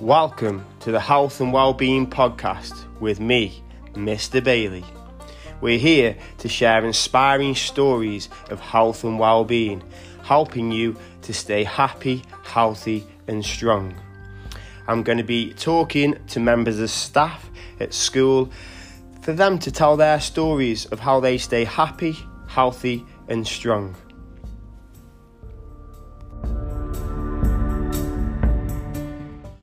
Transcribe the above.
Welcome to the Health and Wellbeing Podcast with me, Mr. Bailey. We're here to share inspiring stories of health and well-being, helping you to stay happy, healthy and strong. I'm going to be talking to members of staff at school for them to tell their stories of how they stay happy, healthy and strong.